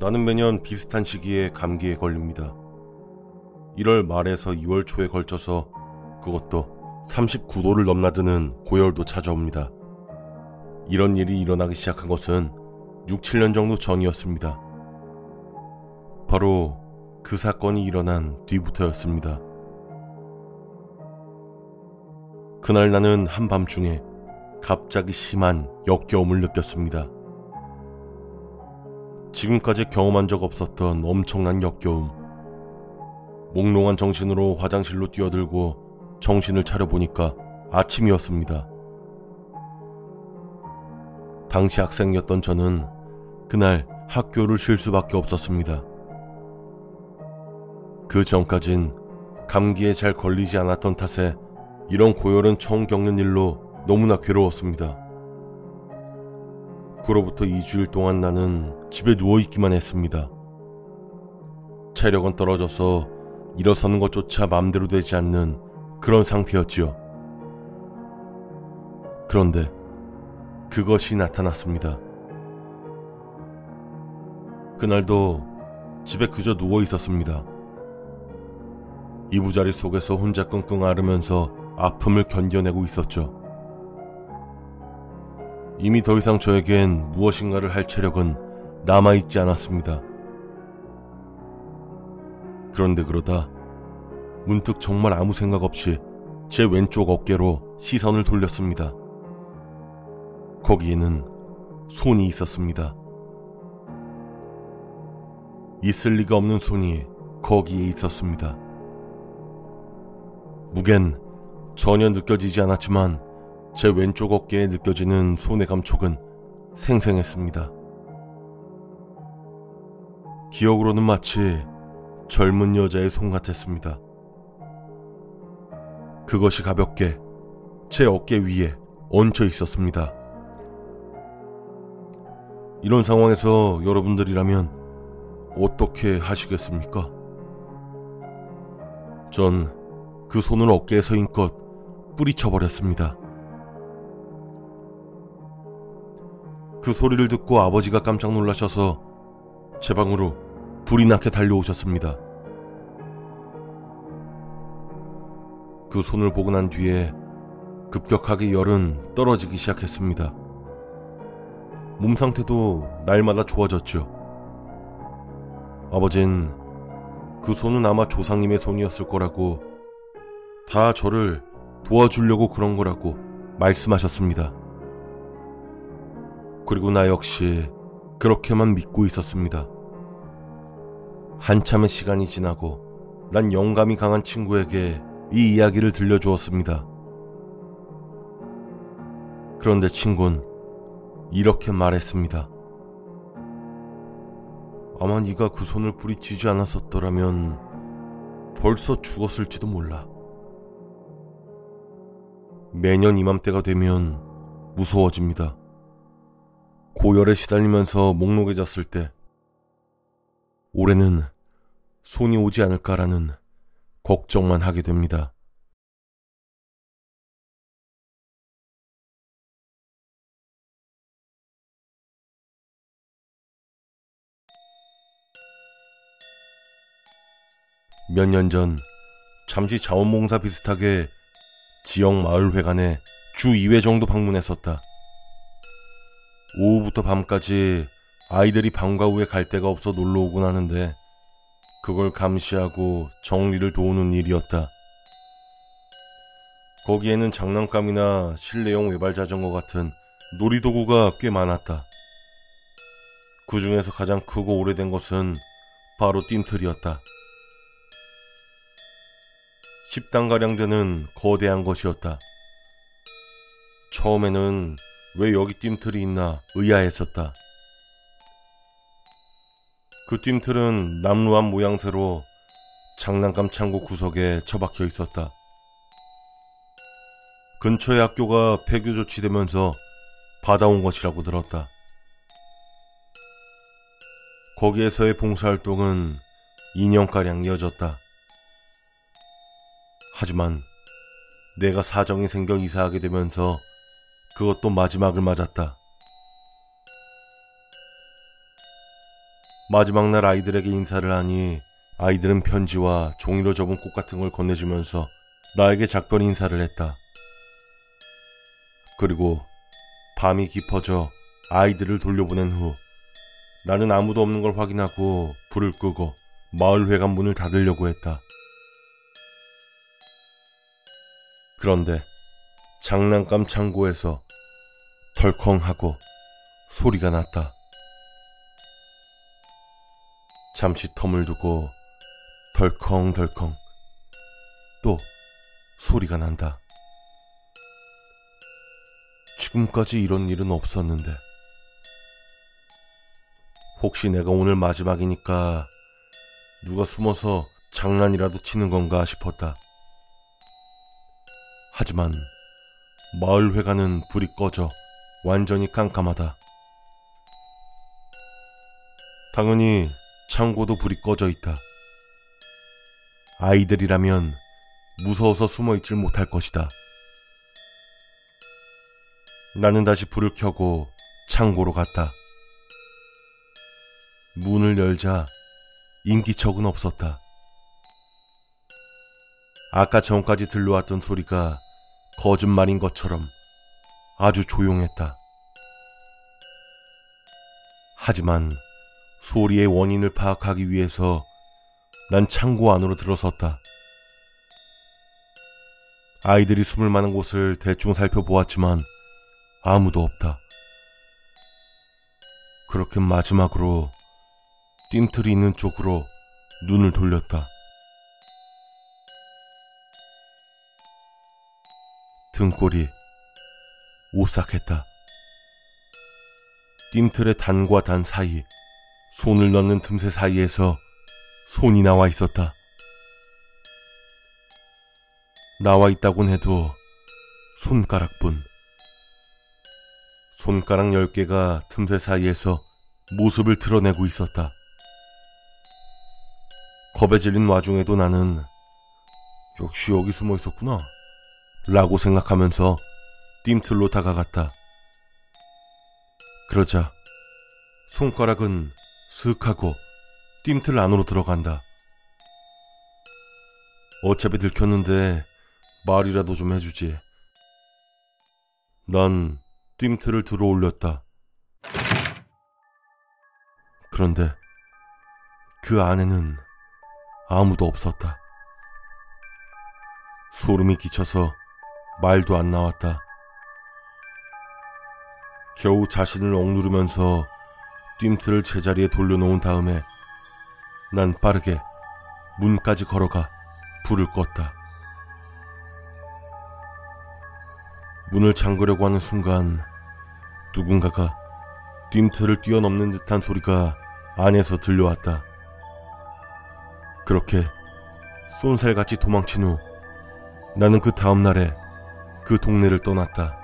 나는 매년 비슷한 시기에 감기에 걸립니다. 1월 말에서 2월 초에 걸쳐서 그것도 39도를 넘나드는 고열도 찾아옵니다. 이런 일이 일어나기 시작한 것은 6, 7년 정도 전이었습니다. 바로 그 사건이 일어난 뒤부터였습니다. 그날 나는 한밤중에 갑자기 심한 역겨움을 느꼈습니다. 지금까지 경험한 적 없었던 엄청난 역겨움. 몽롱한 정신으로 화장실로 뛰어들고 정신을 차려보니까 아침이었습니다. 당시 학생이었던 저는 그날 학교를 쉴 수밖에 없었습니다. 그 전까진 감기에 잘 걸리지 않았던 탓에 이런 고열은 처음 겪는 일로 너무나 괴로웠습니다. 그로부터 2주일 동안 나는 집에 누워있기만 했습니다. 체력은 떨어져서 일어서는 것조차 마음대로 되지 않는 그런 상태였지요. 그런데 그것이 나타났습니다. 그날도 집에 그저 누워 있었습니다. 이부자리 속에서 혼자 끙끙 앓으면서 아픔을 견뎌내고 있었죠. 이미 더 이상 저에겐 무엇인가를 할 체력은 남아있지 않았습니다. 그런데 그러다 문득 정말 아무 생각 없이 제 왼쪽 어깨로 시선을 돌렸습니다. 거기에는 손이 있었습니다. 있을 리가 없는 손이 거기에 있었습니다. 무겐 전혀 느껴지지 않았지만 제 왼쪽 어깨에 느껴지는 손의 감촉은 생생했습니다. 기억으로는 마치 젊은 여자의 손 같았습니다. 그것이 가볍게 제 어깨 위에 얹혀 있었습니다. 이런 상황에서 여러분들이라면 어떻게 하시겠습니까? 전 그 손을 어깨에 서인껏 뿌리쳐버렸습니다. 그 소리를 듣고 아버지가 깜짝 놀라셔서 제 방으로 불이 나게 달려오셨습니다. 그 손을 보고 난 뒤에 급격하게 열은 떨어지기 시작했습니다. 몸 상태도 날마다 좋아졌죠. 아버진 그 손은 아마 조상님의 손이었을 거라고 다 저를 도와주려고 그런 거라고 말씀하셨습니다. 그리고 나 역시 그렇게만 믿고 있었습니다. 한참의 시간이 지나고 난 영감이 강한 친구에게 이 이야기를 들려주었습니다. 그런데 친구는 이렇게 말했습니다. 아마 네가 그 손을 부리치지 않았었더라면 벌써 죽었을지도 몰라. 매년 이맘때가 되면 무서워집니다. 고열에 시달리면서 목록해졌을 때 올해는 손이 오지 않을까라는 걱정만 하게 됩니다. 몇 년 전 잠시 자원봉사 비슷하게 지역 마을회관에 주 2회 정도 방문했었다. 오후부터 밤까지 아이들이 방과 후에 갈 데가 없어 놀러 오곤 하는데 그걸 감시하고 정리를 도우는 일이었다. 거기에는 장난감이나 실내용 외발 자전거 같은 놀이도구가 꽤 많았다. 그 중에서 가장 크고 오래된 것은 바로 띵틀이었다. 10단가량 되는 거대한 것이었다. 처음에는 왜 여기 뜀틀이 있나 의아했었다. 그 뜀틀은 남루한 모양새로 장난감 창고 구석에 처박혀 있었다. 근처의 학교가 폐교 조치되면서 받아온 것이라고 들었다. 거기에서의 봉사활동은 2년가량 이어졌다. 하지만 내가 사정이 생겨 이사하게 되면서 그것도 마지막을 맞았다. 마지막 날 아이들에게 인사를 하니 아이들은 편지와 종이로 접은 꽃 같은 걸 건네주면서 나에게 작별 인사를 했다. 그리고 밤이 깊어져 아이들을 돌려보낸 후 나는 아무도 없는 걸 확인하고 불을 끄고 마을 회관 문을 닫으려고 했다. 그런데 장난감 창고에서 덜컹하고 소리가 났다. 잠시 텀을 두고 덜컹덜컹 또 소리가 난다. 지금까지 이런 일은 없었는데 혹시 내가 오늘 마지막이니까 누가 숨어서 장난이라도 치는 건가 싶었다. 하지만 마을 회관은 불이 꺼져 완전히 깜깜하다. 당연히 창고도 불이 꺼져 있다. 아이들이라면 무서워서 숨어 있질 못할 것이다. 나는 다시 불을 켜고 창고로 갔다. 문을 열자 인기척은 없었다. 아까 전까지 들려왔던 소리가 거짓말인 것처럼 아주 조용했다. 하지만 소리의 원인을 파악하기 위해서 난 창고 안으로 들어섰다. 아이들이 숨을 만한 곳을 대충 살펴보았지만 아무도 없다. 그렇게 마지막으로 띵틀이 있는 쪽으로 눈을 돌렸다. 등골이 오싹했다. 띵틀의 단과 단 사이, 손을 넣는 틈새 사이에서 손이 나와 있었다. 나와 있다곤 해도 손가락뿐. 손가락 10개가 틈새 사이에서 모습을 드러내고 있었다. 겁에 질린 와중에도 나는 역시 여기 숨어 있었구나. 라고 생각하면서 띵틀로 다가갔다. 그러자 손가락은 슥 하고 띵틀 안으로 들어간다. 어차피 들켰는데 말이라도 좀 해주지. 난 띵틀을 들어 올렸다. 그런데 그 안에는 아무도 없었다. 소름이 끼쳐서 말도 안 나왔다. 겨우 자신을 억누르면서 뜀틀을 제자리에 돌려놓은 다음에 난 빠르게 문까지 걸어가 불을 껐다. 문을 잠그려고 하는 순간 누군가가 뜀틀을 뛰어넘는 듯한 소리가 안에서 들려왔다. 그렇게 쏜살같이 도망친 후 나는 그 다음날에 그 동네를 떠났다.